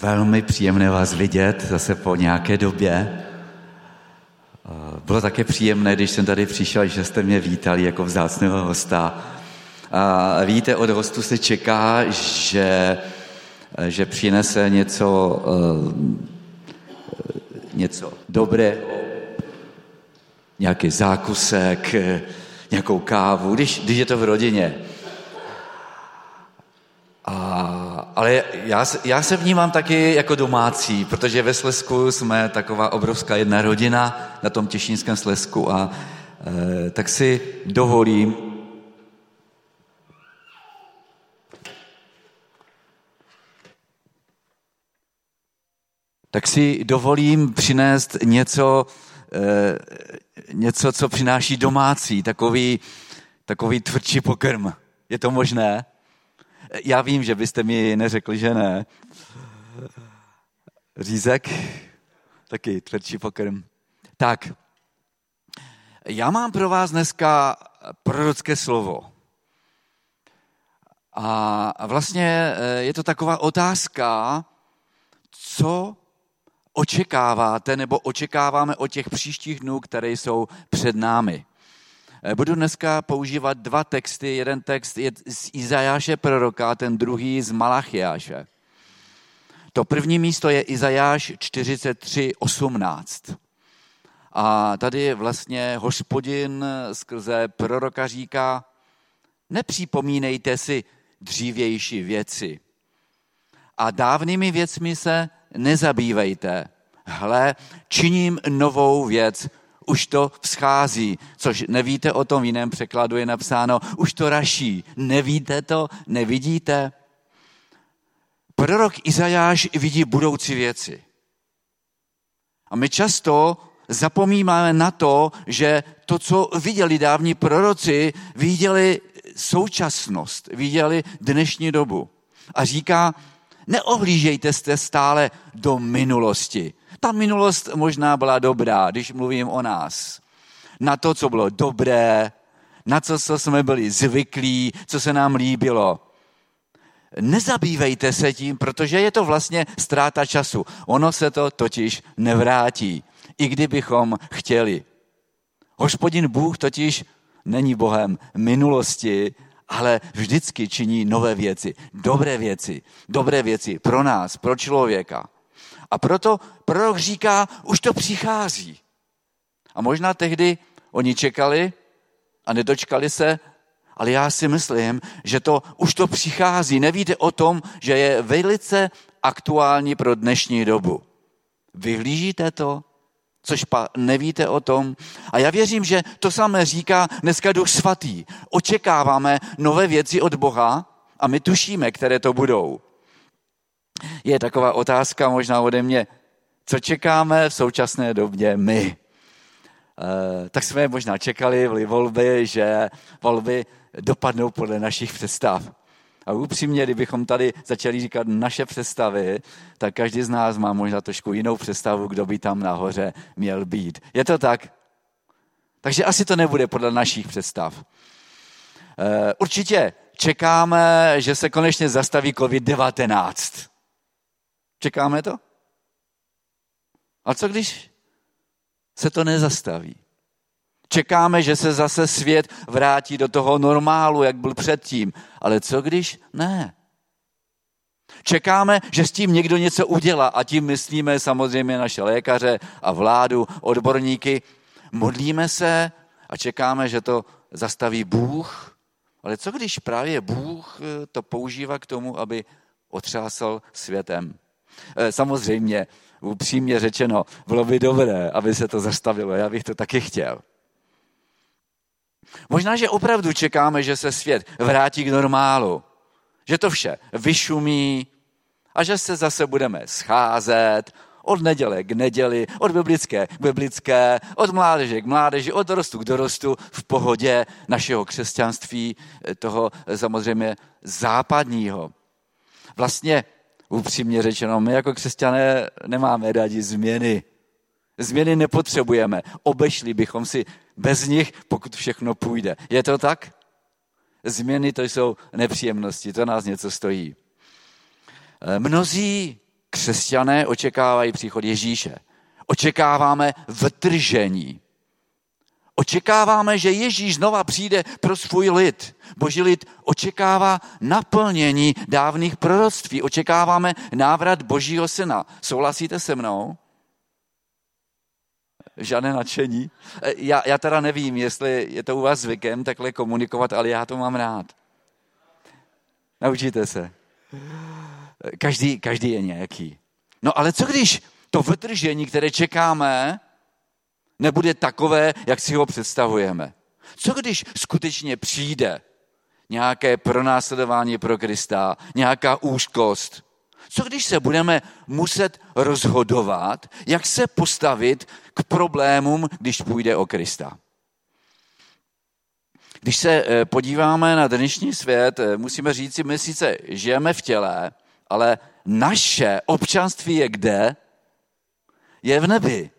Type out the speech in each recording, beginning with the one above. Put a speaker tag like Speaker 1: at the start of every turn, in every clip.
Speaker 1: velmi příjemné vás vidět zase po nějaké době. Bylo také příjemné, když jsem tady přišel, že jste mě vítali jako vzácného hosta. A víte, od hostu se čeká, že, že přinese něco, něco dobré, nějaký zákusek, nějakou kávu, když, když je to v rodině. A, ale já, já se vnímám taky jako domácí, protože ve Slesku jsme taková obrovská jedna rodina na tom Těšínském Slesku a e, tak si dovolím tak si dovolím přinést něco, e, něco, co přináší domácí, takový, takový tvrdší pokrm. Je to možné? Já vím, že byste mi neřekli, že ne. Řízek, taky tvrdší pokrm. Tak, já mám pro vás dneska prorocké slovo. A vlastně eh, je to taková otázka, co očekáváte nebo očekáváme od těch příštích dnů, které jsou před námi. Eh, budu dneska používat dva texty. Jeden text je z Izajáše proroka, ten druhý z Malachiáše. To první místo je Izajáš 43.18. A tady vlastně hospodin skrze proroka říká, nepřipomínejte si dřívější věci a dávnými věcmi se nezabývejte. Hle, činím novou věc, už to vzchází, což nevíte o tom v jiném překladu je napsáno, už to raší, nevíte to, nevidíte. Prorok Izajáš vidí budoucí věci. A my často zapomínáme na to, že to, co viděli dávní proroci, viděli současnost, viděli dnešní dobu. A říká, neohlížejte se stále do minulosti, ta minulost možná byla dobrá, když mluvím o nás. Na to, co bylo dobré, na co, jsme byli zvyklí, co se nám líbilo. Nezabývejte se tím, protože je to vlastně ztráta času. Ono se to totiž nevrátí, i kdybychom chtěli. Hospodin Bůh totiž není Bohem minulosti, ale vždycky činí nové věci, dobré věci, dobré věci pro nás, pro člověka. A proto prorok říká, už to přichází. A možná tehdy oni čekali a nedočkali se, ale já si myslím, že to už to přichází. Nevíte o tom, že je velice aktuální pro dnešní dobu. Vyhlížíte to? Což pa nevíte o tom. A já věřím, že to samé říká dneska Duch Svatý. Očekáváme nové věci od Boha a my tušíme, které to budou je taková otázka možná ode mě, co čekáme v současné době my. E, tak jsme možná čekali v volby, že volby dopadnou podle našich představ. A upřímně, kdybychom tady začali říkat naše představy, tak každý z nás má možná trošku jinou představu, kdo by tam nahoře měl být. Je to tak? Takže asi to nebude podle našich představ. E, určitě čekáme, že se konečně zastaví COVID-19. Čekáme to? A co když se to nezastaví? Čekáme, že se zase svět vrátí do toho normálu, jak byl předtím. Ale co když ne? Čekáme, že s tím někdo něco udělá a tím myslíme samozřejmě naše lékaře a vládu, odborníky. Modlíme se a čekáme, že to zastaví Bůh. Ale co když právě Bůh to používá k tomu, aby otřásal světem? Eh, samozřejmě, upřímně řečeno, bylo by dobré, aby se to zastavilo. Já bych to taky chtěl. Možná, že opravdu čekáme, že se svět vrátí k normálu. Že to vše vyšumí a že se zase budeme scházet od neděle k neděli, od biblické k biblické, od mládeže k mládeži, od dorostu k dorostu v pohodě našeho křesťanství, eh, toho eh, samozřejmě západního. Vlastně upřímně řečeno, my jako křesťané nemáme rádi změny. Změny nepotřebujeme. Obešli bychom si bez nich, pokud všechno půjde. Je to tak? Změny to jsou nepříjemnosti, to nás něco stojí. Eh, mnozí křesťané očekávají příchod Ježíše. Očekáváme vtržení. Očekáváme, že Ježíš znova přijde pro svůj lid. Boží lid očekává naplnění dávných proroctví. Očekáváme návrat Božího syna. Souhlasíte se mnou? Žádné nadšení. Eh, já, já teda nevím, jestli je to u vás zvykem takhle komunikovat, ale já to mám rád. Naučíte se. Každý, každý je nějaký. No ale co když to vytržení, které čekáme, nebude takové, jak si ho představujeme? Co když skutečně přijde nějaké pronásledování pro Krista, nějaká úzkost? Co když se budeme muset rozhodovat, jak se postavit k problémům, když půjde o Krista? Když se eh, podíváme na dnešní svět, eh, musíme říct si, my sice žijeme v těle, ale naše občanství je kde? Je v nebi.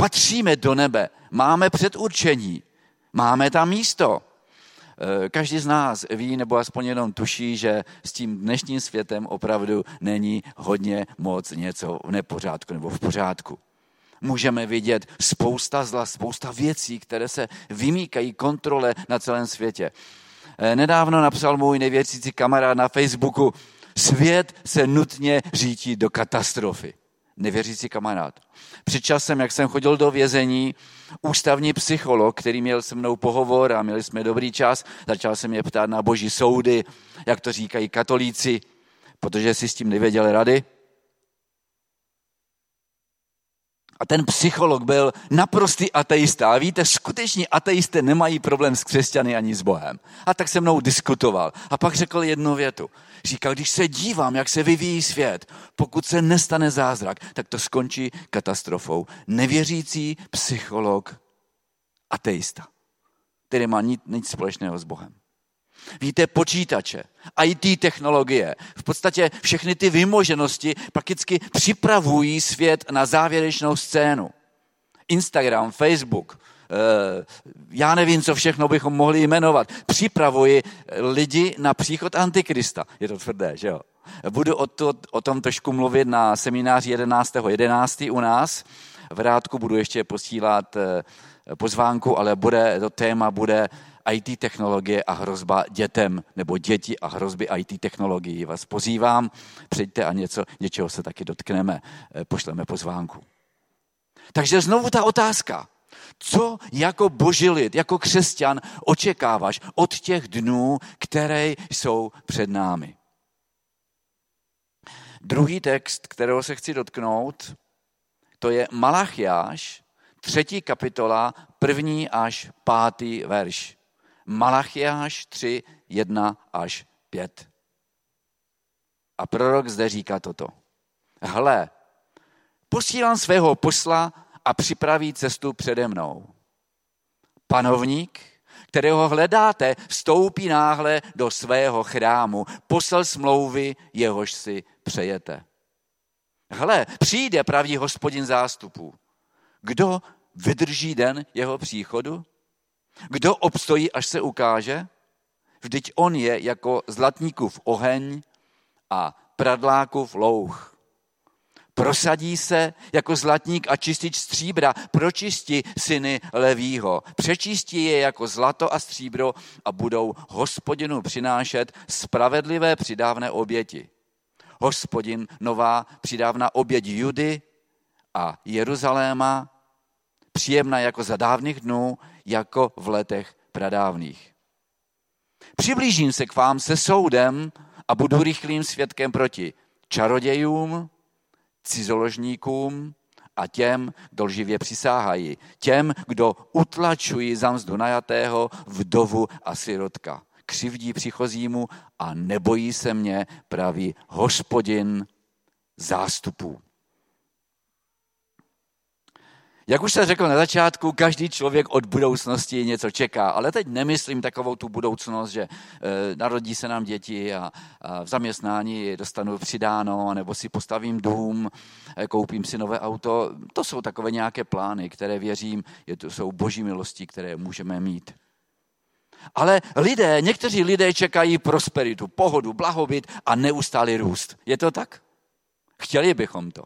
Speaker 1: Patříme do nebe, máme předurčení, máme tam místo. Eh, každý z nás ví, nebo aspoň jenom tuší, že s tím dnešním světem opravdu není hodně moc něco v nepořádku nebo v pořádku. Můžeme vidět spousta zla, spousta věcí, které se vymýkají kontrole na celém světě. Eh, nedávno napsal můj nevěřící kamarád na Facebooku, svět se nutně řítí do katastrofy. Nevěřící kamarád. Před časem, jak jsem chodil do vězení, ústavní psycholog, který měl se mnou pohovor a měli jsme dobrý čas, začal se mě ptát na boží soudy, jak to říkají katolíci, protože si s tím nevěděli rady. A ten psycholog byl naprostý ateista. A víte, skuteční ateisté nemají problém s křesťany ani s Bohem. A tak se mnou diskutoval. A pak řekl jednu větu. Říkal, když se dívám, jak se vyvíjí svět, pokud se nestane zázrak, tak to skončí katastrofou. Nevěřící psycholog ateista, který má nic, nic společného s Bohem. Víte, počítače, IT technologie, v podstatě všechny ty vymoženosti prakticky připravují svět na závěrečnou scénu. Instagram, Facebook, já nevím, co všechno bychom mohli jmenovat. Připravuji lidi na příchod Antikrista. Je to tvrdé, že jo? Budu o, to, o tom trošku mluvit na semináři 11.11. 11. u nás. V Rádku budu ještě posílat eh, pozvánku, ale bude, to téma bude IT technologie a hrozba dětem, nebo děti a hrozby IT technologií. Vás pozývám, přijďte a něco, něčeho se taky dotkneme, eh, pošleme pozvánku. Takže znovu ta otázka. Co jako boží lid, jako křesťan očekáváš od těch dnů, které jsou před námi? Druhý text, kterého se chci dotknout, to je Malachiáš, třetí kapitola, první až pátý verš. Malachiáš 3, 1 až 5. A prorok zde říká toto. Hle, posílám svého posla a připraví cestu přede mnou. Panovník, kterého hledáte, vstoupí náhle do svého chrámu, posel smlouvy, jehož si přejete. Hle, přijde pravý hospodin zástupů. Kdo vydrží den jeho příchodu? Kdo obstojí, až se ukáže? Vždyť on je jako zlatníkův oheň a pradlákův louch. Prosadí se jako zlatník a čistič stříbra, pročistí syny Levího. Přečistí je jako zlato a stříbro a budou hospodinu přinášet spravedlivé přidávné oběti. Hospodin nová přidávná oběť Judy a Jeruzaléma, příjemná jako za dávných dnů, jako v letech pradávných. Přiblížím se k vám se soudem a budu rychlým svědkem proti čarodějům, cizoložníkům a těm, kdo lživě přisáhají, těm, kdo utlačují za mzdu najatého, vdovu a sirotka. Křivdí přichozímu a nebojí se mě, praví hospodin zástupů. Jak už jsem řekl na začátku, každý člověk od budoucnosti něco čeká, ale teď nemyslím takovou tu budoucnost, že e, narodí se nám děti a, a v zaměstnání dostanu přidáno, nebo si postavím dům, e, koupím si nové auto. To jsou takové nějaké plány, které věřím, je to jsou boží milosti, které můžeme mít. Ale lidé, někteří lidé čekají prosperitu, pohodu, blahobyt a neustálý růst. Je to tak? Chtěli bychom to.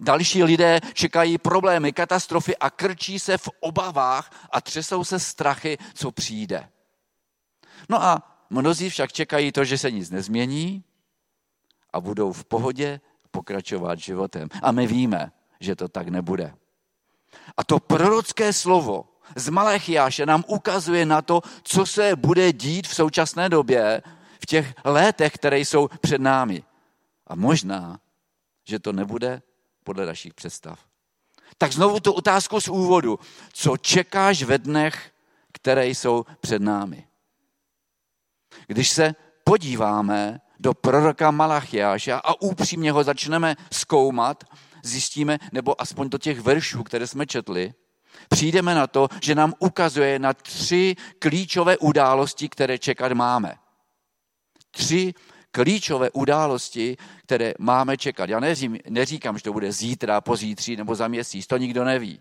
Speaker 1: Další lidé čekají problémy, katastrofy a krčí se v obavách a třesou se strachy, co přijde. No a mnozí však čekají to, že se nic nezmění a budou v pohodě pokračovat životem. A my víme, že to tak nebude. A to prorocké slovo z Malechiáše nám ukazuje na to, co se bude dít v současné době, v těch létech, které jsou před námi. A možná, že to nebude podle našich představ. Tak znovu tu otázku z úvodu. Co čekáš ve dnech, které jsou před námi? Když se podíváme do proroka Malachiáše a upřímně ho začneme zkoumat, zjistíme, nebo aspoň do těch veršů, které jsme četli, přijdeme na to, že nám ukazuje na tři klíčové události, které čekat máme. Tři klíčové události, které máme čekat. Já neřím, neříkám, že to bude zítra, pozítří nebo za měsíc, to nikdo neví.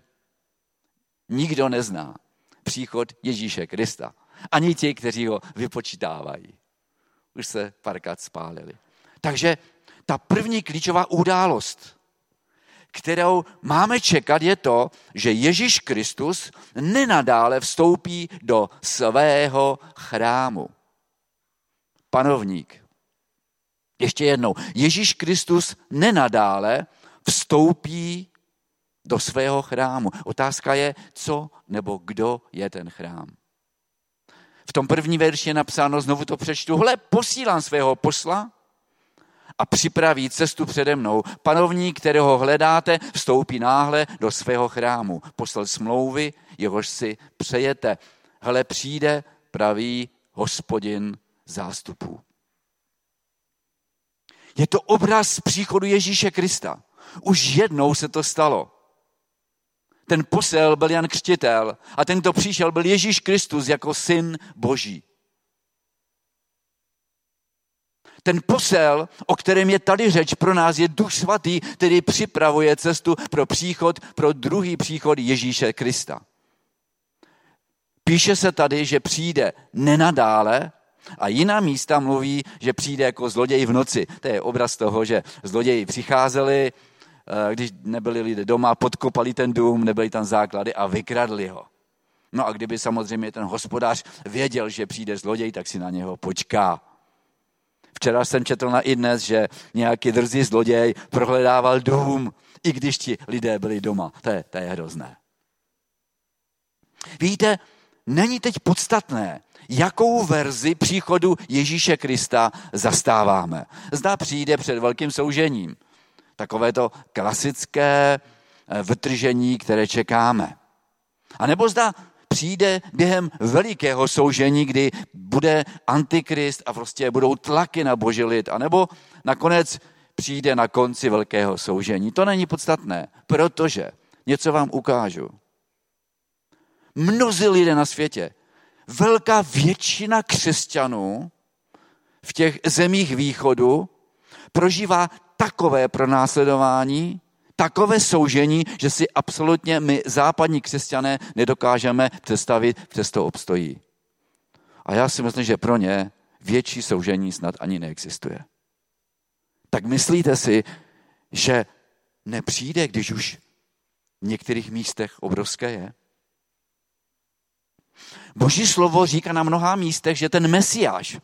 Speaker 1: Nikdo nezná příchod Ježíše Krista. Ani ti, kteří ho vypočítávají. Už se párkrát spálili. Takže ta první klíčová událost, kterou máme čekat, je to, že Ježíš Kristus nenadále vstoupí do svého chrámu. Panovník. Ještě jednou. Ježíš Kristus nenadále vstoupí do svého chrámu. Otázka je, co nebo kdo je ten chrám. V tom první verši je napsáno, znovu to přečtu, hle, posílám svého posla a připraví cestu přede mnou. Panovník, kterého hledáte, vstoupí náhle do svého chrámu. Poslal smlouvy, jehož si přejete. Hle, přijde pravý hospodin zástupů. Je to obraz příchodu Ježíše Krista. Už jednou se to stalo. Ten posel byl Jan Křtitel a ten, kdo přišel, byl Ježíš Kristus jako syn Boží. Ten posel, o kterém je tady řeč, pro nás je duch svatý, který připravuje cestu pro příchod, pro druhý příchod Ježíše Krista. Píše se tady, že přijde nenadále a jiná místa mluví, že přijde jako zloděj v noci. To je obraz toho, že zloději přicházeli, eh, když nebyli lidé doma, podkopali ten dům, nebyly tam základy a vykradli ho. No a kdyby samozřejmě ten hospodář věděl, že přijde zloděj, tak si na něho počká. Včera jsem četl na dnes, že nějaký drzý zloděj prohledával dům, i když ti lidé byli doma. To je, to je hrozné. Víte, není teď podstatné, jakou verzi příchodu Ježíše Krista zastáváme. Zda přijde před velkým soužením. Takové to klasické eh, vytržení, které čekáme. A nebo zda přijde během velikého soužení, kdy bude antikrist a prostě budou tlaky na boží lid, anebo nakonec přijde na konci velkého soužení. To není podstatné, protože něco vám ukážu. Mnozí lidé na světě velká většina křesťanů v těch zemích východu prožívá takové pronásledování, takové soužení, že si absolutně my západní křesťané nedokážeme představit, přesto obstojí. A já si myslím, že pro ně větší soužení snad ani neexistuje. Tak myslíte si, že nepřijde, když už v některých místech obrovské je? Boží slovo říká na mnoha místech, že ten Mesiáš,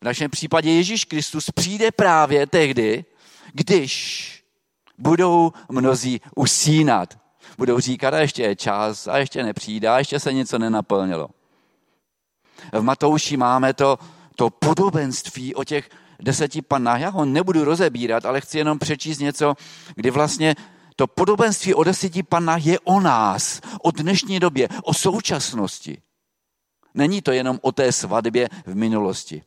Speaker 1: v našem případě Ježíš Kristus, přijde právě tehdy, když budou mnozí usínat. Budou říkat, a ještě je čas, a ještě nepřijde, a ještě se něco nenaplnilo. V Matouši máme to, to podobenství o těch deseti panách. Já ho nebudu rozebírat, ale chci jenom přečíst něco, kdy vlastně to podobenství o deseti panách je o nás, o dnešní době, o současnosti. Není to jenom o té svatbě v minulosti.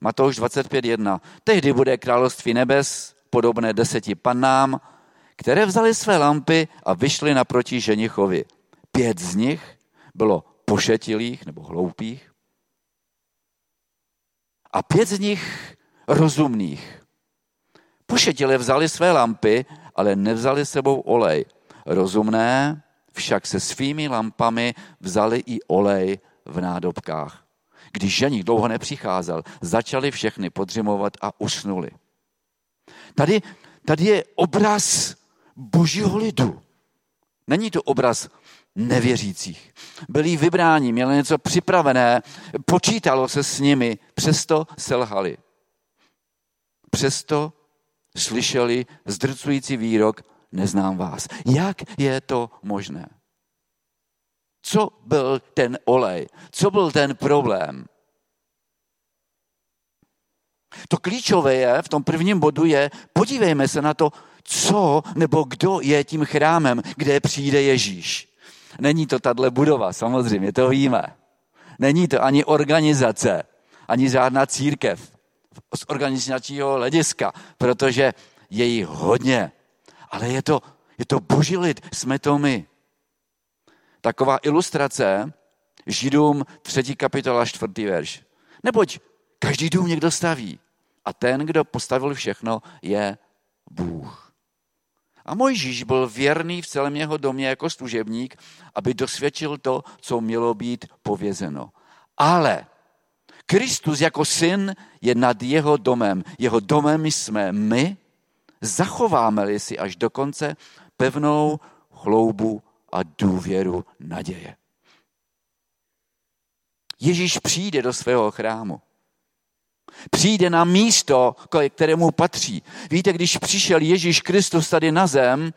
Speaker 1: Matouš 25.1. Tehdy bude království nebes podobné deseti pannám, které vzali své lampy a vyšly naproti ženichovi. Pět z nich bylo pošetilých nebo hloupých a pět z nich rozumných. Pošetilé vzali své lampy, ale nevzali sebou olej. Rozumné však se svými lampami vzali i olej v nádobkách. Když ženík dlouho nepřicházel, začali všechny podřimovat a usnuli. Tady, tady je obraz božího lidu. Není to obraz nevěřících. Byli vybráni, měli něco připravené, počítalo se s nimi, přesto selhali. Přesto slyšeli zdrcující výrok, neznám vás. Jak je to možné? Co byl ten olej? Co byl ten problém? To klíčové je, v tom prvním bodu je, podívejme se na to, co nebo kdo je tím chrámem, kde přijde Ježíš. Není to tahle budova, samozřejmě, to víme. Není to ani organizace, ani žádná církev z organizačního hlediska, protože je jich hodně. Ale je to, je to boží lid, jsme to my. Taková ilustrace Židům 3. kapitola 4. verš. Neboť každý dům někdo staví a ten, kdo postavil všechno, je Bůh. A Mojžíš byl věrný v celém jeho domě jako služebník, aby dosvědčil to, co mělo být povězeno. Ale Kristus jako syn je nad jeho domem. Jeho domem jsme my, zachováme-li si až do konce pevnou chloubu a důvěru naděje. Ježíš přijde do svého chrámu. Přijde na místo, kterému patří. Víte, když přišel Ježíš Kristus tady na zem,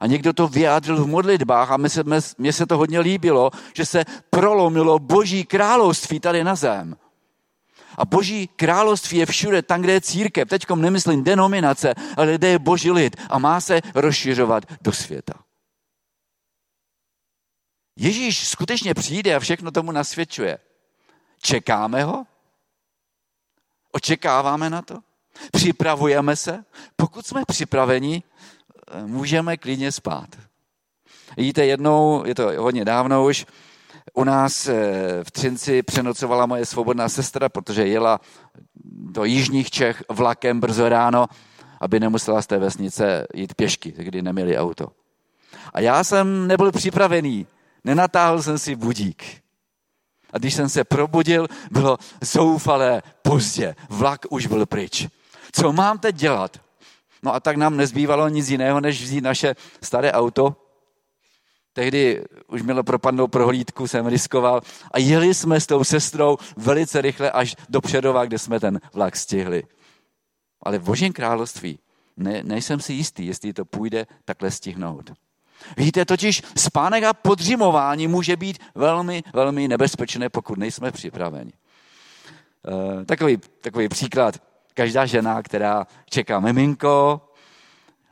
Speaker 1: a někdo to vyjádřil v modlitbách a mně se, mně se to hodně líbilo, že se prolomilo boží království tady na zem. A boží království je všude, tam, kde je církev. Teď nemyslím denominace, ale kde je boží lid a má se rozšiřovat do světa. Ježíš skutečně přijde a všechno tomu nasvědčuje. Čekáme ho? Očekáváme na to? Připravujeme se? Pokud jsme připraveni, můžeme klidně spát. Víte, jednou, je to hodně dávno už, u nás eh, v Třinci přenocovala moje svobodná sestra, protože jela do jižních Čech vlakem brzo ráno, aby nemusela z té vesnice jít pěšky, kdy neměli auto. A já jsem nebyl připravený, nenatáhl jsem si budík. A když jsem se probudil, bylo zoufalé pozdě. Vlak už byl pryč. Co mám teď dělat? No a tak nám nezbývalo nic jiného, než vzít naše staré auto. Tehdy už mělo propadnou prohlídku, jsem riskoval. A jeli jsme s tou sestrou velice rychle až do Předova, kde jsme ten vlak stihli. Ale v Božím království ne, nejsem si jistý, jestli to půjde takhle stihnout. Víte, totiž spánek a podřimování může být velmi, velmi nebezpečné, pokud nejsme připraveni. E, takový, takový příklad. Každá žena, která čeká miminko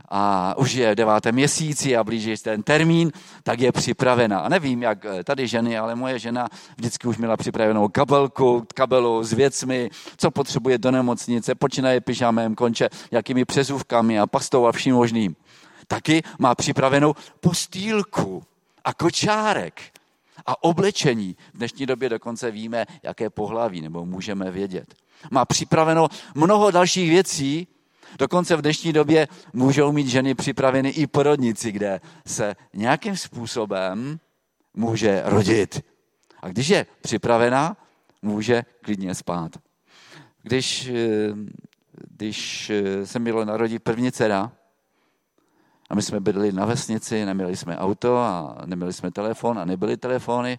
Speaker 1: a už je v devátém měsíci a blíží ten termín, tak je připravena. A nevím, jak eh, tady ženy, ale moje žena vždycky už měla připravenou kabelku, kabelu s věcmi, co potřebuje do nemocnice, počínaje pyžamem, konče jakými přezůvkami a pastou a vším možným taky má připravenou postýlku a kočárek a oblečení. V dnešní době dokonce víme, jaké pohlaví, nebo můžeme vědět. Má připraveno mnoho dalších věcí, Dokonce v dnešní době můžou mít ženy připraveny i porodnici, kde se nějakým způsobem může rodit. A když je připravená, může klidně spát. Když, eh, když eh, se mělo narodit první dcera, a my jsme bydleli na vesnici, neměli jsme auto a neměli jsme telefon a nebyly telefony.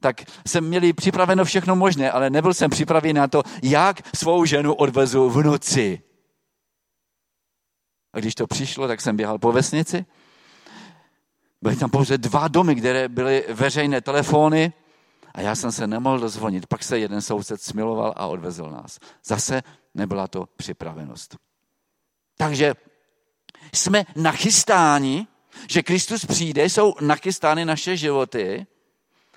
Speaker 1: Tak jsem měli připraveno všechno možné, ale nebyl jsem připravený na to, jak svou ženu odvezu v noci. A když to přišlo, tak jsem běhal po vesnici. Byly tam pouze dva domy, kde byly veřejné telefony a já jsem se nemohl dozvonit. Pak se jeden soused smiloval a odvezl nás. Zase nebyla to připravenost. Takže jsme nachystáni, že Kristus přijde, jsou nachystány naše životy,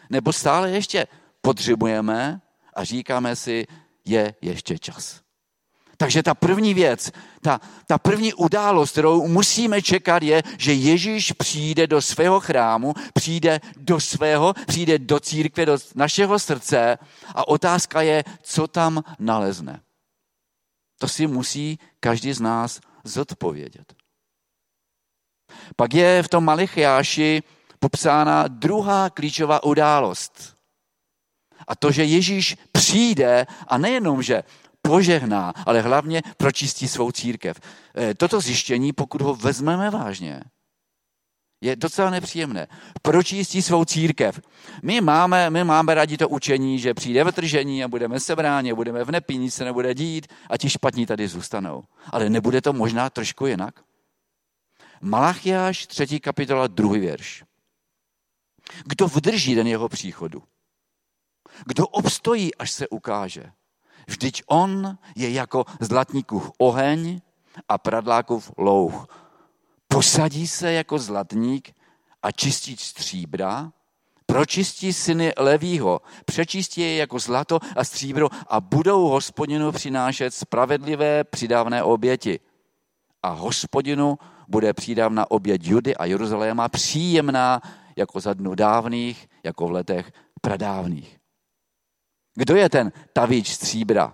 Speaker 1: nebo stále ještě potřebujeme a říkáme si, je ještě čas. Takže ta první věc, ta, ta první událost, kterou musíme čekat, je, že Ježíš přijde do svého chrámu, přijde do svého, přijde do církve, do našeho srdce a otázka je, co tam nalezne. To si musí každý z nás zodpovědět. Pak je v tom Malichiáši popsána druhá klíčová událost. A to, že Ježíš přijde a nejenom, že požehná, ale hlavně pročistí svou církev. Eh, toto zjištění, pokud ho vezmeme vážně, je docela nepříjemné. Pročistí svou církev. My máme, my máme rádi to učení, že přijde vytržení a budeme sebráni, budeme v nepí, nic se nebude dít a ti špatní tady zůstanou. Ale nebude to možná trošku jinak? Malachiáš, třetí kapitola, druhý věrš. Kdo vydrží den jeho příchodu? Kdo obstojí, až se ukáže? Vždyť on je jako zlatníkův oheň a pradlákův louh. Posadí se jako zlatník a čistí stříbra, pročistí syny Levího, přečistí je jako zlato a stříbro a budou hospodinu přinášet spravedlivé přidávné oběti. A hospodinu bude přídavna oběť Judy a Jeruzaléma příjemná jako za dnu dávných, jako v letech pradávných. Kdo je ten tavíč stříbra?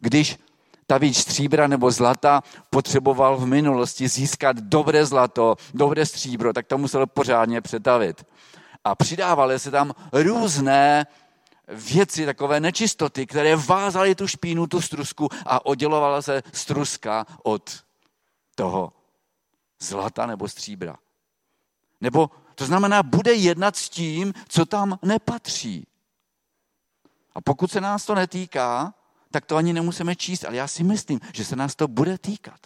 Speaker 1: Když tavíč stříbra nebo zlata potřeboval v minulosti získat dobré zlato, dobré stříbro, tak to musel pořádně přetavit. A přidávaly se tam různé věci, takové nečistoty, které vázaly tu špínu, tu strusku a oddělovala se struska od toho zlata nebo stříbra. Nebo to znamená, bude jednat s tím, co tam nepatří. A pokud se nás to netýká, tak to ani nemusíme číst, ale já si myslím, že se nás to bude týkat.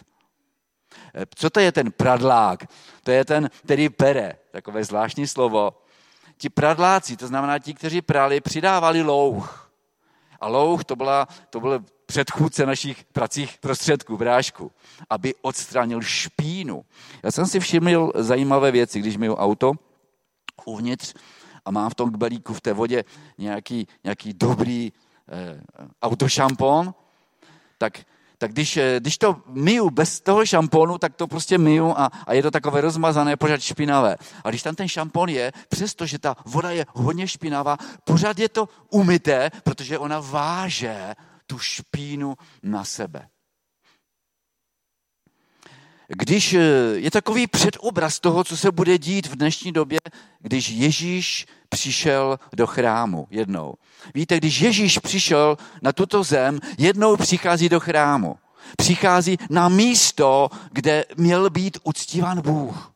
Speaker 1: E, co to je ten pradlák? To je ten, který pere, takové zvláštní slovo. Ti pradláci, to znamená ti, kteří prali, přidávali louh. A louh to, byla, to byl předchůdce našich pracích prostředků, brášku, aby odstranil špínu. Já jsem si všiml zajímavé věci, když mi auto uvnitř a mám v tom kbelíku v té vodě nějaký, nějaký dobrý eh, autošampon, tak, tak když, eh, když to myju bez toho šamponu, tak to prostě myju a, a je to takové rozmazané, pořád špinavé. A když tam ten šampon je, přestože ta voda je hodně špinavá, pořád je to umyté, protože ona váže tu špínu na sebe. Když eh, je takový předobraz toho, co se bude dít v dnešní době, když Ježíš přišel do chrámu jednou. Víte, když Ježíš přišel na tuto zem, jednou přichází do chrámu. Přichází na místo, kde měl být uctívan Bůh.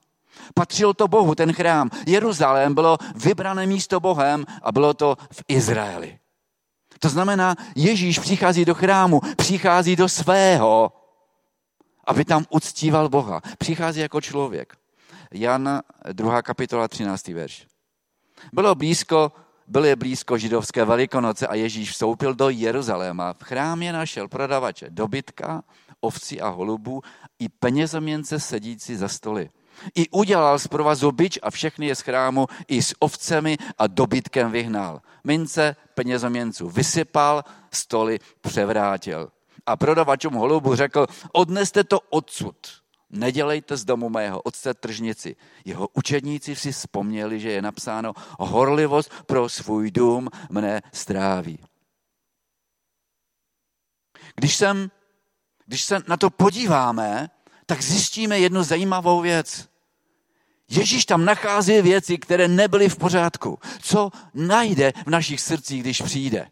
Speaker 1: Patřil to Bohu, ten chrám. Jeruzalém bylo vybrané místo Bohem a bylo to v Izraeli. To znamená, Ježíš přichází do chrámu, přichází do svého, aby tam uctíval Boha. Přichází jako člověk. Jan 2. kapitola 13. verš. Bylo blízko, byly blízko židovské velikonoce a Ježíš vstoupil do Jeruzaléma. V chrámě našel prodavače dobytka, ovci a holubů i penězoměnce sedící za stoly. I udělal z provazu byč a všechny je z chrámu i s ovcemi a dobytkem vyhnal. Mince penězoměnců vysypal, stoly převrátil. A prodavačům holubu řekl, odneste to odsud. Nedělejte z domu mého otce tržnici. Jeho učedníci si vzpomněli, že je napsáno, horlivost pro svůj dům mne stráví. Když, jsem, když se na to podíváme, tak zjistíme jednu zajímavou věc. Ježíš tam nachází věci, které nebyly v pořádku. Co najde v našich srdcích, když přijde?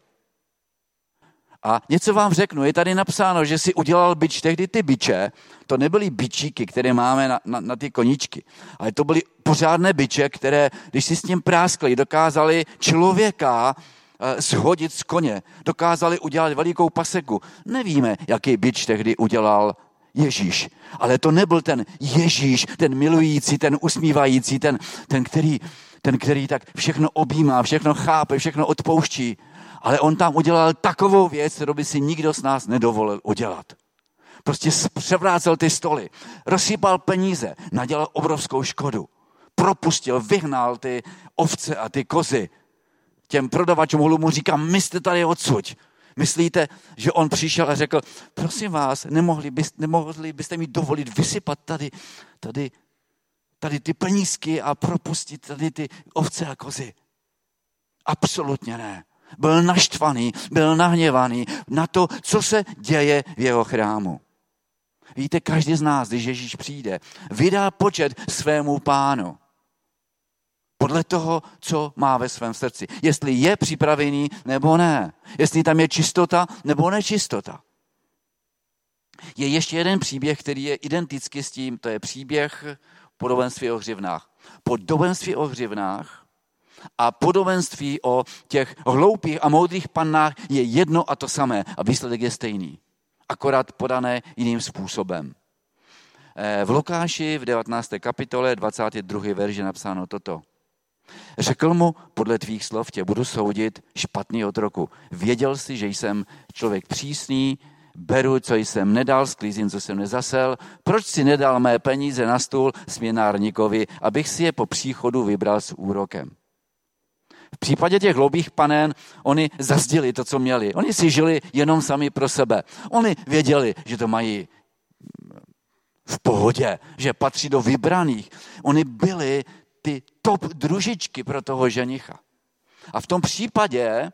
Speaker 1: A něco vám řeknu, je tady napsáno, že si udělal byč. Tehdy ty byče, to nebyly byčíky, které máme na, na, na ty koničky, ale to byly pořádné byče, které, když si s tím práskli, dokázali člověka eh, shodit z koně, dokázali udělat velikou paseku. Nevíme, jaký byč tehdy udělal Ježíš. Ale to nebyl ten Ježíš, ten milující, ten usmívající, ten, ten, který, ten, který tak všechno objímá, všechno chápe, všechno odpouští. Ale on tam udělal takovou věc, kterou by si nikdo z nás nedovolil udělat. Prostě převrácel ty stoly, rozsypal peníze, nadělal obrovskou škodu. Propustil, vyhnal ty ovce a ty kozy. Těm prodavačům mu říkám, my jste tady odsuť. Myslíte, že on přišel a řekl, prosím vás, nemohli, byste, nemohli byste mi dovolit vysypat tady, tady, tady ty penízky a propustit tady ty ovce a kozy? Absolutně ne. Byl naštvaný, byl nahněvaný na to, co se děje v jeho chrámu. Víte, každý z nás, když Ježíš přijde, vydá počet svému pánu. Podle toho, co má ve svém srdci. Jestli je připravený nebo ne. Jestli tam je čistota nebo nečistota. Je ještě jeden příběh, který je identický s tím, to je příběh podobenství o hřivnách. Podobenství o hřivnách a podobenství o těch hloupých a moudrých pannách je jedno a to samé a výsledek je stejný. Akorát podané jiným způsobem. Eh, v Lukáši v 19. kapitole 22. verži napsáno toto. Řekl mu, podle tvých slov tě budu soudit špatný otroku. Věděl jsi, že jsem člověk přísný, beru, co jsem nedal, sklízím, co jsem nezasel. Proč si nedal mé peníze na stůl směnárníkovi, abych si je po příchodu vybral s úrokem? V případě těch hloubých panen, oni zazdili to, co měli. Oni si žili jenom sami pro sebe. Oni věděli, že to mají v pohodě, že patří do vybraných. Oni byli ty top družičky pro toho ženicha. A v tom případě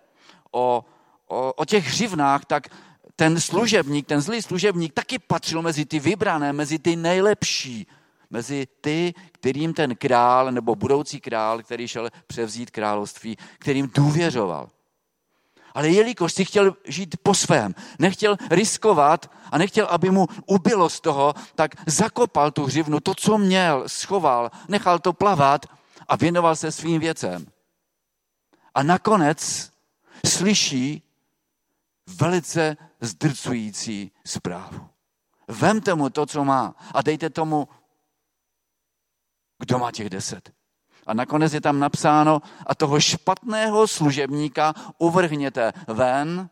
Speaker 1: o, o, o těch hřivnách, tak ten služebník, ten zlý služebník taky patřil mezi ty vybrané, mezi ty nejlepší, mezi ty, kterým ten král nebo budoucí král, který šel převzít království, kterým důvěřoval. Ale jelikož si chtěl žít po svém, nechtěl riskovat a nechtěl, aby mu ubylo z toho, tak zakopal tu hřivnu, to, co měl, schoval, nechal to plavat a věnoval se svým věcem. A nakonec slyší velice zdrcující zprávu. Vemte mu to, co má a dejte tomu, kdo má těch deset. A nakonec je tam napsáno, a toho špatného služebníka uvrhněte ven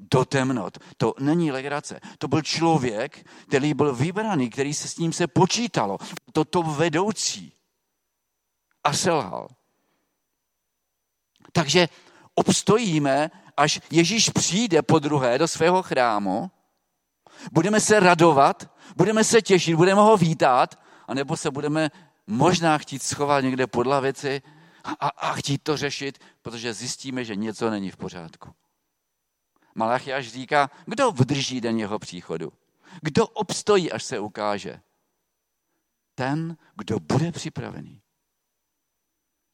Speaker 1: do temnot. To není legrace. To byl člověk, který byl vybraný, který se s ním se počítalo. Toto vedoucí. A selhal. Takže obstojíme, až Ježíš přijde po druhé do svého chrámu, budeme se radovat, budeme se těšit, budeme ho vítat, anebo se budeme možná chtít schovat někde pod lavici a, a, chtít to řešit, protože zjistíme, že něco není v pořádku. Malachiáš říká, kdo vydrží den jeho příchodu? Kdo obstojí, až se ukáže? Ten, kdo bude připravený.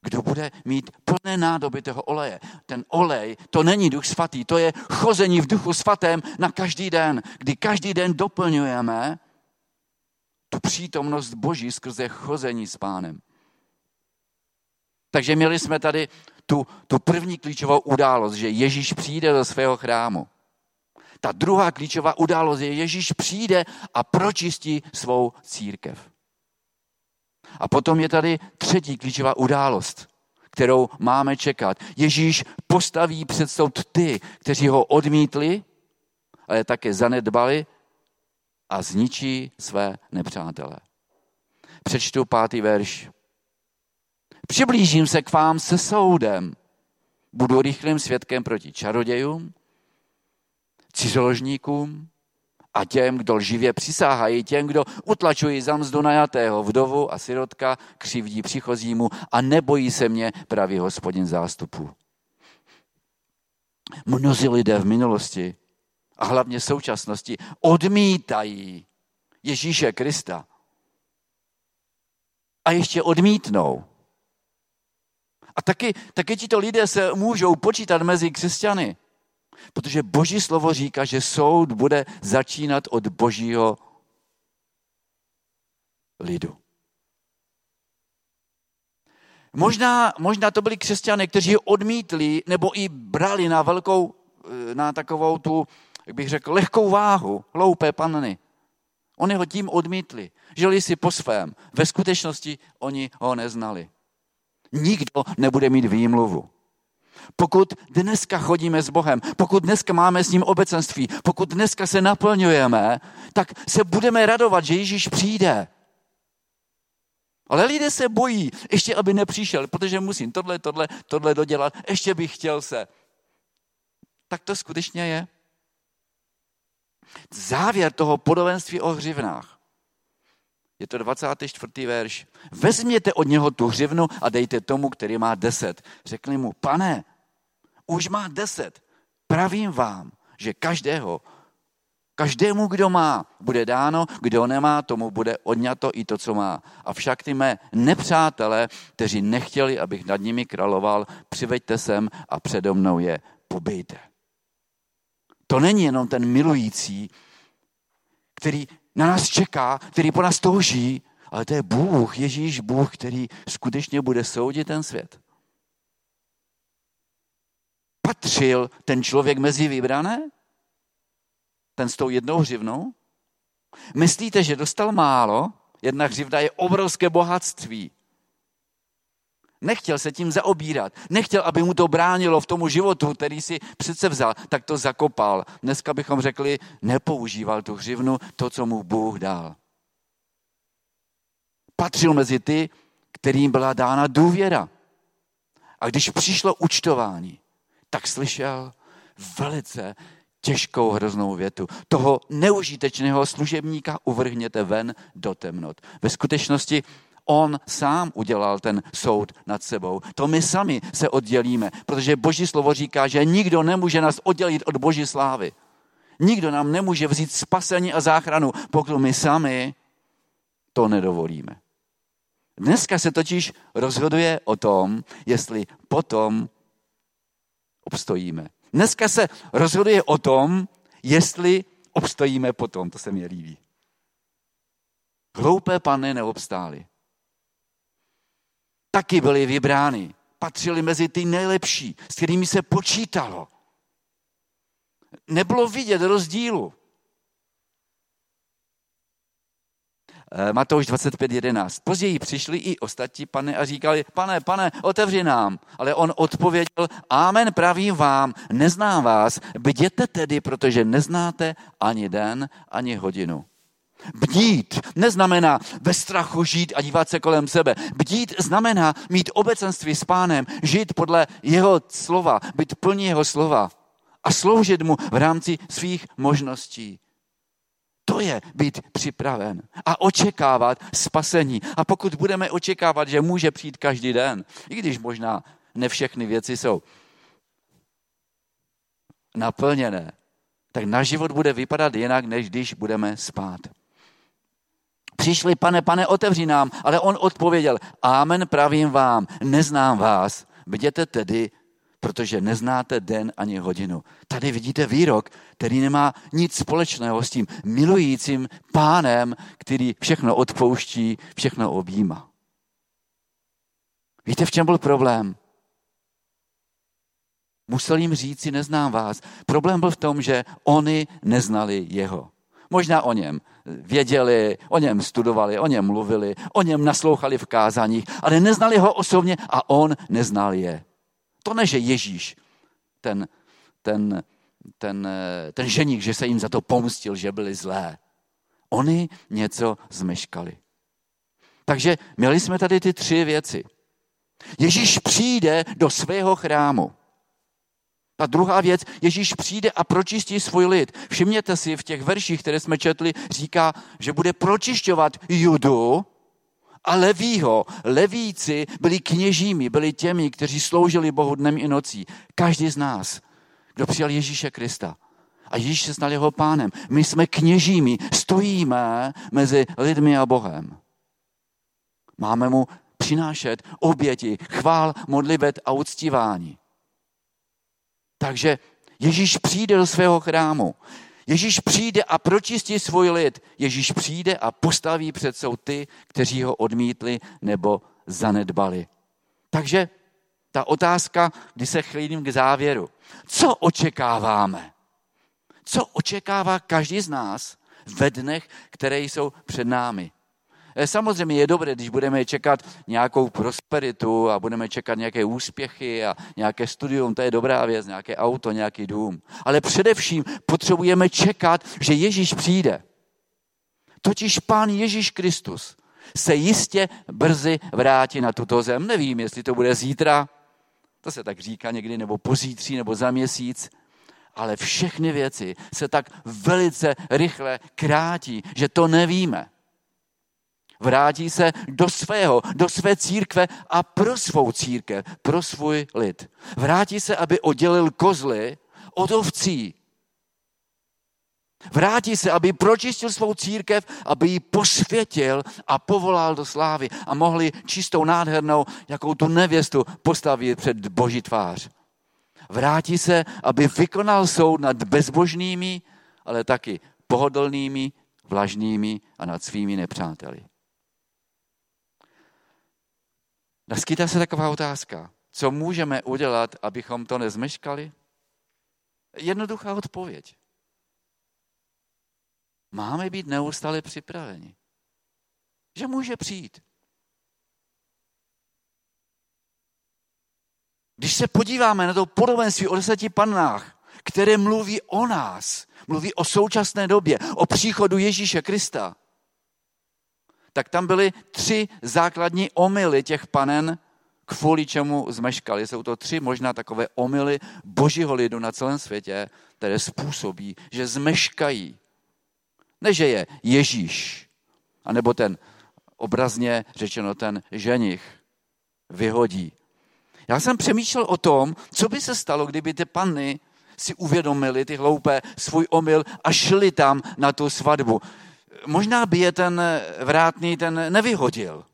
Speaker 1: Kdo bude mít plné nádoby toho oleje. Ten olej, to není duch svatý, to je chození v duchu svatém na každý den, kdy každý den doplňujeme tu přítomnost Boží skrze chození s pánem. Takže měli jsme tady tu, tu první klíčovou událost, že Ježíš přijde do svého chrámu. Ta druhá klíčová událost je, Ježíš přijde a pročistí svou církev. A potom je tady třetí klíčová událost, kterou máme čekat. Ježíš postaví před soud ty, kteří ho odmítli, ale také zanedbali a zničí své nepřátele. Přečtu pátý verš. Přiblížím se k vám se soudem. Budu rychlým svědkem proti čarodějům, cizoložníkům a těm, kdo živě přisáhají, těm, kdo utlačují za mzdu najatého vdovu a sirotka, křivdí přichozímu a nebojí se mě pravý hospodin zástupu. Mnozí lidé v minulosti a hlavně současnosti odmítají Ježíše Krista. A ještě odmítnou. A taky, taky tito lidé se můžou počítat mezi křesťany, protože Boží slovo říká, že soud bude začínat od Božího lidu. Možná, možná to byli křesťané, kteří odmítli nebo i brali na velkou, na takovou tu jak bych řekl, lehkou váhu hloupé panny. Oni ho tím odmítli. Žili si po svém. Ve skutečnosti oni ho neznali. Nikdo nebude mít výmluvu. Pokud dneska chodíme s Bohem, pokud dneska máme s ním obecenství, pokud dneska se naplňujeme, tak se budeme radovat, že Ježíš přijde. Ale lidé se bojí, ještě aby nepřišel, protože musím tohle, tohle, tohle dodělat, ještě bych chtěl se. Tak to skutečně je závěr toho podobenství o hřivnách. Je to 24. verš. Vezměte od něho tu hřivnu a dejte tomu, který má deset. Řekli mu, pane, už má deset. Pravím vám, že každého Každému, kdo má, bude dáno, kdo nemá, tomu bude odňato i to, co má. Avšak ty mé nepřátelé, kteří nechtěli, abych nad nimi královal, přiveďte sem a přede mnou je pobejte. To není jenom ten milující, který na nás čeká, který po nás touží, ale to je Bůh, Ježíš Bůh, který skutečně bude soudit ten svět. Patřil ten člověk mezi vybrané? Ten s tou jednou hřivnou? Myslíte, že dostal málo? Jedna hřivna je obrovské bohatství. Nechtěl se tím zaobírat. Nechtěl, aby mu to bránilo v tomu životu, který si přece vzal, tak to zakopal. Dneska bychom řekli, nepoužíval tu hřivnu, to, co mu Bůh dal. Patřil mezi ty, kterým byla dána důvěra. A když přišlo účtování, tak slyšel velice těžkou hroznou větu. Toho neužitečného služebníka uvrhněte ven do temnot. Ve skutečnosti on sám udělal ten soud nad sebou. To my sami se oddělíme, protože Boží slovo říká, že nikdo nemůže nás oddělit od Boží slávy. Nikdo nám nemůže vzít spasení a záchranu, pokud my sami to nedovolíme. Dneska se totiž rozhoduje o tom, jestli potom obstojíme. Dneska se rozhoduje o tom, jestli obstojíme potom. To se mi líbí. Hloupé panny neobstály. Taky byly vybrány. Patřili mezi ty nejlepší, s kterými se počítalo. Nebylo vidět rozdílu. Eh, Matouš 25.11. Později přišli i ostatní pane a říkali, pane, pane, otevři nám. Ale on odpověděl, amen, pravím vám, neznám vás, bděte tedy, protože neznáte ani den, ani hodinu. Bdít neznamená ve strachu žít a dívat se kolem sebe. Bdít znamená mít obecenství s pánem, žít podle jeho slova, být plný jeho slova a sloužit mu v rámci svých možností. To je být připraven a očekávat spasení. A pokud budeme očekávat, že může přijít každý den, i když možná ne všechny věci jsou naplněné, tak náš život bude vypadat jinak, než když budeme spát. Přišli, pane, pane, otevři nám, ale on odpověděl, amen, pravím vám, neznám vás, viděte tedy protože neznáte den ani hodinu. Tady vidíte výrok, který nemá nic společného s tím milujícím pánem, který všechno odpouští, všechno objíma. Víte, v čem byl problém? Musel jim říci, neznám vás. Problém byl v tom, že oni neznali jeho. Možná o něm věděli, o něm studovali, o něm mluvili, o něm naslouchali v kázaních, ale neznali ho osobně a on neznal je. To ne, že Ježíš, ten, ten, ten, ten ženík, že se jim za to pomstil, že byli zlé. Oni něco zmeškali. Takže měli jsme tady ty tři věci. Ježíš přijde do svého chrámu. Ta druhá věc, Ježíš přijde a pročistí svůj lid. Všimněte si, v těch verších, které jsme četli, říká, že bude pročišťovat judu a Levího. Levíci byli kněžími, byli těmi, kteří sloužili Bohu dnem i nocí. Každý z nás, kdo přijal Ježíše Krista. A Ježíš se stal jeho pánem. My jsme kněžími, stojíme mezi lidmi a Bohem. Máme mu přinášet oběti, chvál, modlibet a uctívání. Takže Ježíš přijde do svého chrámu. Ježíš přijde a pročistí svůj lid. Ježíš přijde a postaví před soud ty, kteří ho odmítli nebo zanedbali. Takže ta otázka, kdy se chýlím k závěru. Co očekáváme? Co očekává každý z nás ve dnech, které jsou před námi? Eh, samozřejmě je dobré, když budeme čekat nějakou prosperitu a budeme čekat nějaké úspěchy a nějaké studium, to je dobrá věc, nějaké auto, nějaký dům. Ale především potřebujeme čekat, že Ježíš přijde. Totiž Pán Ježíš Kristus se jistě brzy vrátí na tuto zem. Nevím, jestli to bude zítra, to se tak říká někdy, nebo pozítří, nebo za měsíc, ale všechny věci se tak velice rychle krátí, že to nevíme. Vrátí se do svého, do své církve a pro svou církev, pro svůj lid. Vrátí se, aby oddělil kozly od ovcí. Vrátí se, aby pročistil svou církev, aby ji posvětil a povolal do slávy a mohli čistou, nádhernou, jakou tu nevěstu postavit před boží tvář. Vrátí se, aby vykonal soud nad bezbožnými, ale taky pohodlnými, vlažnými a nad svými nepřáteli. Naskytá se taková otázka. Co můžeme udělat, abychom to nezmeškali? Jednoduchá odpověď. Máme být neustále připraveni. Že může přijít. Když se podíváme na to podobenství o deseti pannách, které mluví o nás, mluví o současné době, o příchodu Ježíše Krista, tak tam byly tři základní omily těch panen, kvůli čemu zmeškali. Jsou to tři možná takové omily božího lidu na celém světě, které způsobí, že zmeškají. Ne, že je Ježíš, anebo ten obrazně řečeno ten ženich vyhodí. Já jsem přemýšlel o tom, co by se stalo, kdyby ty panny si uvědomili, ty hloupé, svůj omyl a šli tam na tu svatbu. Možná by je ten vrátný ten nevyhodil.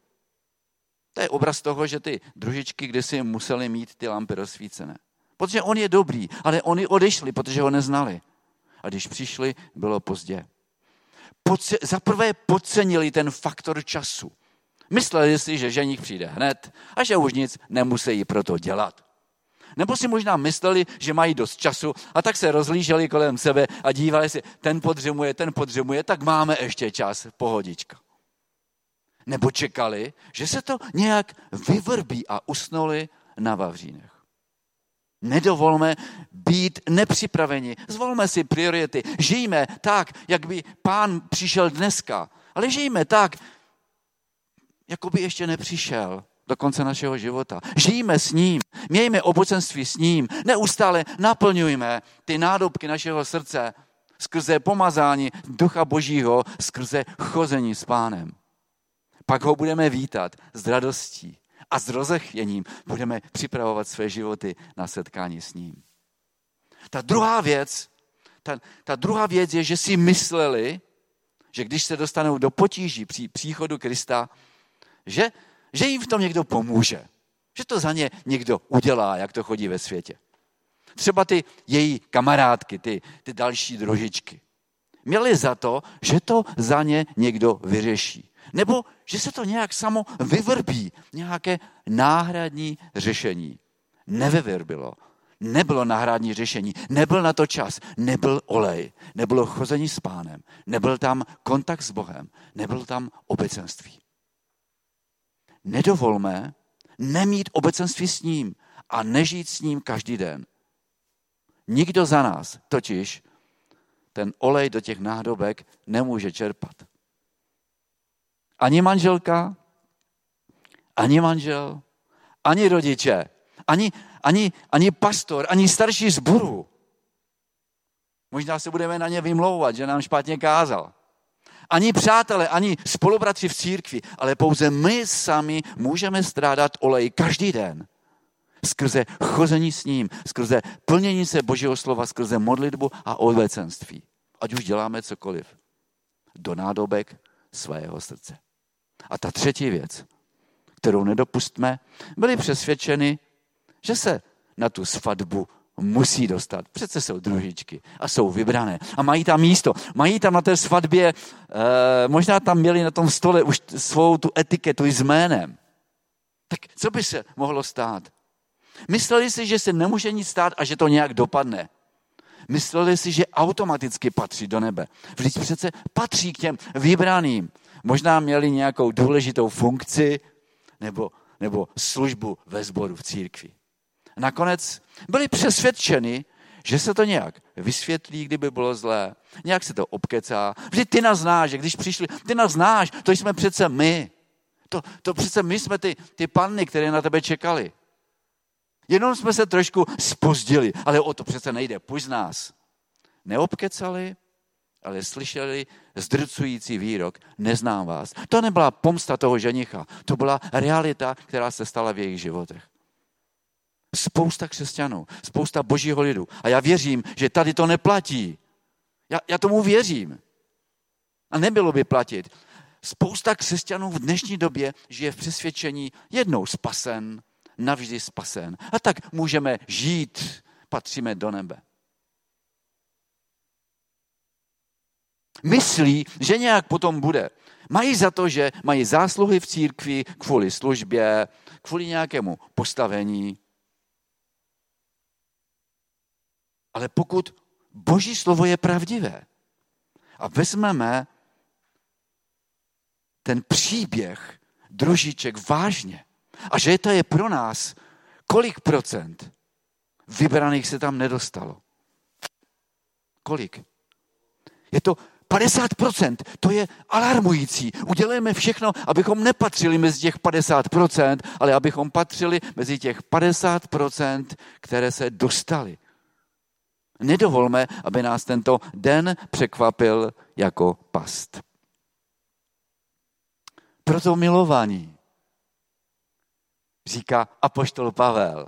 Speaker 1: To je obraz toho, že ty družičky kdysi museli mít ty lampy rozsvícené. Protože on je dobrý, ale oni odešli, protože ho neznali. A když přišli, bylo pozdě. Podce- za prvé podcenili ten faktor času. Mysleli si, že ženich přijde hned a že už nic nemusí proto dělat. Nebo si možná mysleli, že mají dost času a tak se rozlíželi kolem sebe a dívali si, ten podřemuje, ten podřemuje, tak máme ještě čas, pohodička. Nebo čekali, že se to nějak vyvrbí a usnuli na Vavřínech. Nedovolme být nepřipraveni. Zvolme si priority. Žijme tak, jak by pán přišel dneska. Ale žijme tak, jako by ještě nepřišel do konce našeho života. Žijme s ním, mějme obocenství s ním, neustále naplňujme ty nádobky našeho srdce skrze pomazání Ducha Božího, skrze chození s pánem. Pak ho budeme vítat s radostí a s rozechvěním budeme připravovat své životy na setkání s ním. Ta druhá věc, ta, ta druhá věc je, že si mysleli, že když se dostanou do potíží při příchodu Krista, že, že jim v tom někdo pomůže. Že to za ně někdo udělá, jak to chodí ve světě. Třeba ty její kamarádky, ty, ty další družičky. Měli za to, že to za ně někdo vyřeší. Nebo že se to nějak samo vyvrbí, nějaké náhradní řešení. Nevyvrbilo. Nebylo náhradní řešení, nebyl na to čas, nebyl olej, nebylo chození s pánem, nebyl tam kontakt s Bohem, nebyl tam obecenství. Nedovolme nemít obecenství s ním a nežít s ním každý den. Nikdo za nás totiž ten olej do těch nádobek nemůže čerpat. Ani manželka, ani manžel, ani rodiče, ani, ani, ani pastor, ani starší zboru. Možná se budeme na ně vymlouvat, že nám špatně kázal. Ani přátelé, ani spolubratři v církvi, ale pouze my sami můžeme strádat olej každý den. Skrze chození s ním, skrze plnění se Božího slova, skrze modlitbu a odvecenství. Ať už děláme cokoliv. Do nádobek svého srdce. A ta třetí věc, kterou nedopustme, byli přesvědčeni, že se na tu svatbu musí dostat. Přece jsou družičky a jsou vybrané a mají tam místo. Mají tam na té svatbě, eh, možná tam měli na tom stole už svou tu etiketu s jménem. Tak co by se mohlo stát? Mysleli si, že se nemůže nic stát a že to nějak dopadne. Mysleli si, že automaticky patří do nebe. Vždyť přece patří k těm vybraným. Možná měli nějakou důležitou funkci nebo, nebo službu ve sboru v církvi. Nakonec byli přesvědčeni, že se to nějak vysvětlí, kdyby bylo zlé. Nějak se to obkecá. Vždy ty nás znáš, že když přišli, ty nás znáš, to jsme přece my. To, to přece my jsme ty, ty panny, které na tebe čekali. Jenom jsme se trošku spozdili, ale o to přece nejde. Pojď z nás. Neobkecali, ale slyšeli zdrcující výrok, neznám vás. To nebyla pomsta toho ženicha, to byla realita, která se stala v jejich životech. Spousta křesťanů, spousta božího lidu. A já věřím, že tady to neplatí. Já, já tomu věřím. A nebylo by platit. Spousta křesťanů v dnešní době žije v přesvědčení jednou spasen, navždy spasen. A tak můžeme žít, patříme do nebe. Myslí, že nějak potom bude. Mají za to, že mají zásluhy v církvi kvůli službě, kvůli nějakému postavení. Ale pokud Boží slovo je pravdivé a vezmeme ten příběh družiček vážně a že to je pro nás, kolik procent vybraných se tam nedostalo? Kolik? Je to 50%, to je alarmující. Udělejme všechno, abychom nepatřili mezi těch 50%, ale abychom patřili mezi těch 50%, které se dostali. Nedovolme, aby nás tento den překvapil jako past. Proto milování, říká apoštol Pavel.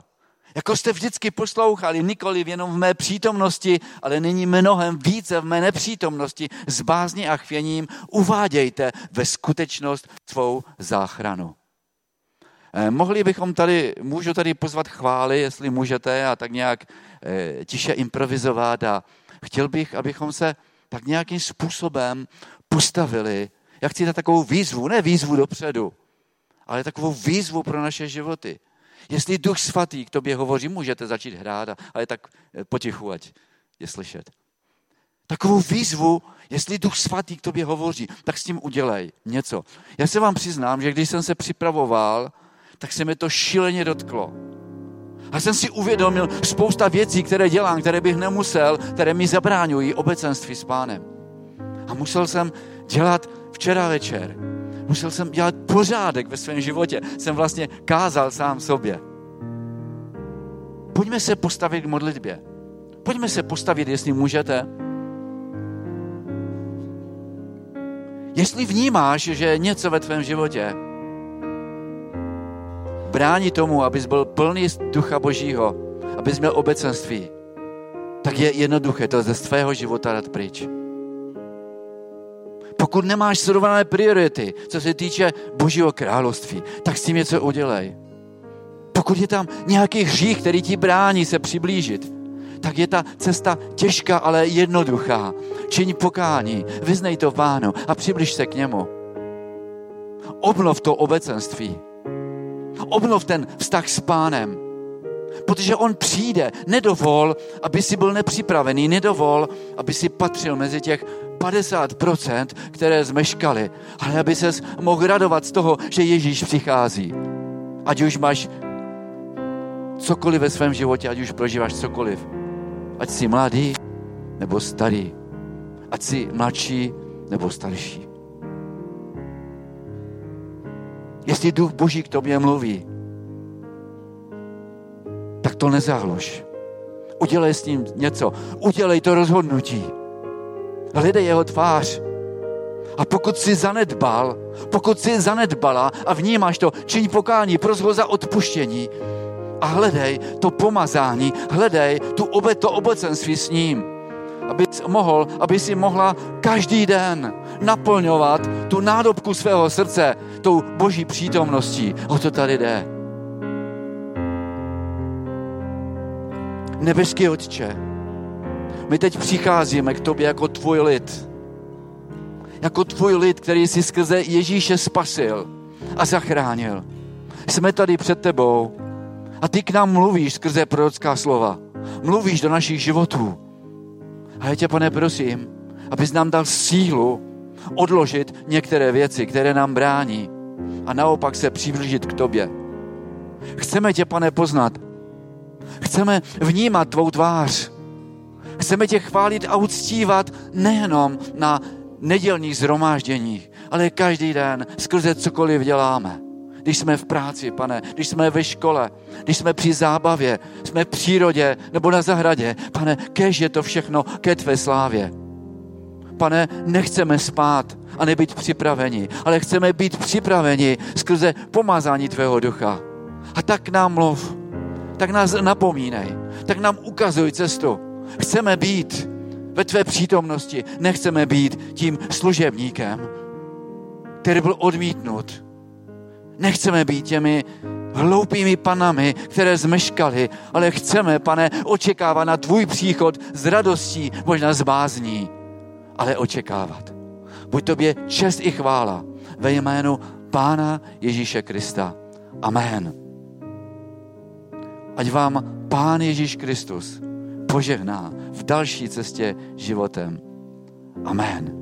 Speaker 1: Jako jste vždycky poslouchali, nikoli jenom v mé přítomnosti, ale nyní mnohem více v mé nepřítomnosti, s bázní a chvěním uvádějte ve skutečnost svou záchranu. Eh, mohli bychom tady, můžu tady pozvat chvály, jestli můžete, a tak nějak eh, tiše improvizovat a chtěl bych, abychom se tak nějakým způsobem postavili. Já chci dát takovou výzvu, ne výzvu dopředu, ale takovou výzvu pro naše životy. Jestli Duch Svatý k tobě hovoří, můžete začít hrát, ale tak eh, potichu, ať je slyšet. Takovou výzvu, jestli Duch Svatý k tobě hovoří, tak s tím udělej něco. Já se vám přiznám, že když jsem se připravoval, tak se mi to šíleně dotklo. A jsem si uvědomil spousta věcí, které dělám, které bych nemusel, které mi zabráňují obecenství s pánem. A musel jsem dělat včera večer. Musel jsem dělat pořádek ve svém životě. Jsem vlastně kázal sám sobě. Pojďme se postavit k modlitbě. Pojďme se postavit, jestli můžete. Jestli vnímáš, že něco ve tvém životě brání tomu, abys byl plný ducha božího, abys měl obecenství, tak je jednoduché to ze svého života dát pryč. Pokud nemáš srovnané priority, co se týče Božího království, tak s tím něco udělej. Pokud je tam nějaký hřích, který ti brání se přiblížit, tak je ta cesta těžká, ale jednoduchá. Čiň pokání, vyznej to pánu a přibliž se k němu. Obnov to obecenství. Obnov ten vztah s pánem. Protože on přijde. Nedovol, aby si byl nepřipravený. Nedovol, aby si patřil mezi těch 50%, které zmeškali. Ale aby ses mohl radovat z toho, že Ježíš přichází. Ať už máš cokoliv ve svém životě, ať už prožíváš cokoliv. Ať jsi mladý nebo starý. Ať jsi mladší nebo starší. Jestli duch Boží k tobě mluví, tak to nezahlož. Udělej s ním něco. Udělej to rozhodnutí. Hledej jeho tvář. A pokud jsi zanedbal, pokud jsi zanedbala a vnímáš to, čiň pokání, pros ho za odpuštění a hledej to pomazání, hledej tu obe, to obecenství s ním, aby mohl, aby si mohla každý den naplňovat tu nádobku svého srdce tou boží přítomností. O to tady jde. Nebeský Otče, my teď přicházíme k tobě jako tvůj lid. Jako tvůj lid, který si skrze Ježíše spasil a zachránil. Jsme tady před tebou a ty k nám mluvíš skrze prorocká slova. Mluvíš do našich životů. A já tě, pane, prosím, abys nám dal sílu odložit některé věci, které nám brání a naopak se přiblížit k tobě. Chceme tě, pane, poznat. Chceme vnímat tvou tvář. Chceme tě chválit a uctívat nejenom na nedělních zhromážděních, ale každý den skrze cokoliv děláme. Když jsme v práci, pane, když jsme ve škole, když jsme při zábavě, jsme v přírodě nebo na zahradě, pane, kež je to všechno ke tvé slávě. Pane, nechceme spát a nebyt připraveni, ale chceme být připraveni skrze pomazání tvého ducha. A tak nám mluv, tak nás napomínej, tak nám ukazuj cestu. Chceme být ve tvé přítomnosti. Nechceme být tím služebníkem, který byl odmítnut. Nechceme být těmi hloupými panami, které zmeškaly, ale chceme, pane, očekávat na tvůj příchod s radostí, možná s bázní, ale očekávat. Buď tobě čest i chvála ve jménu Pána Ježíše Krista. Amen. Ať vám Pán Ježíš Kristus požehná v další cestě životem. Amen.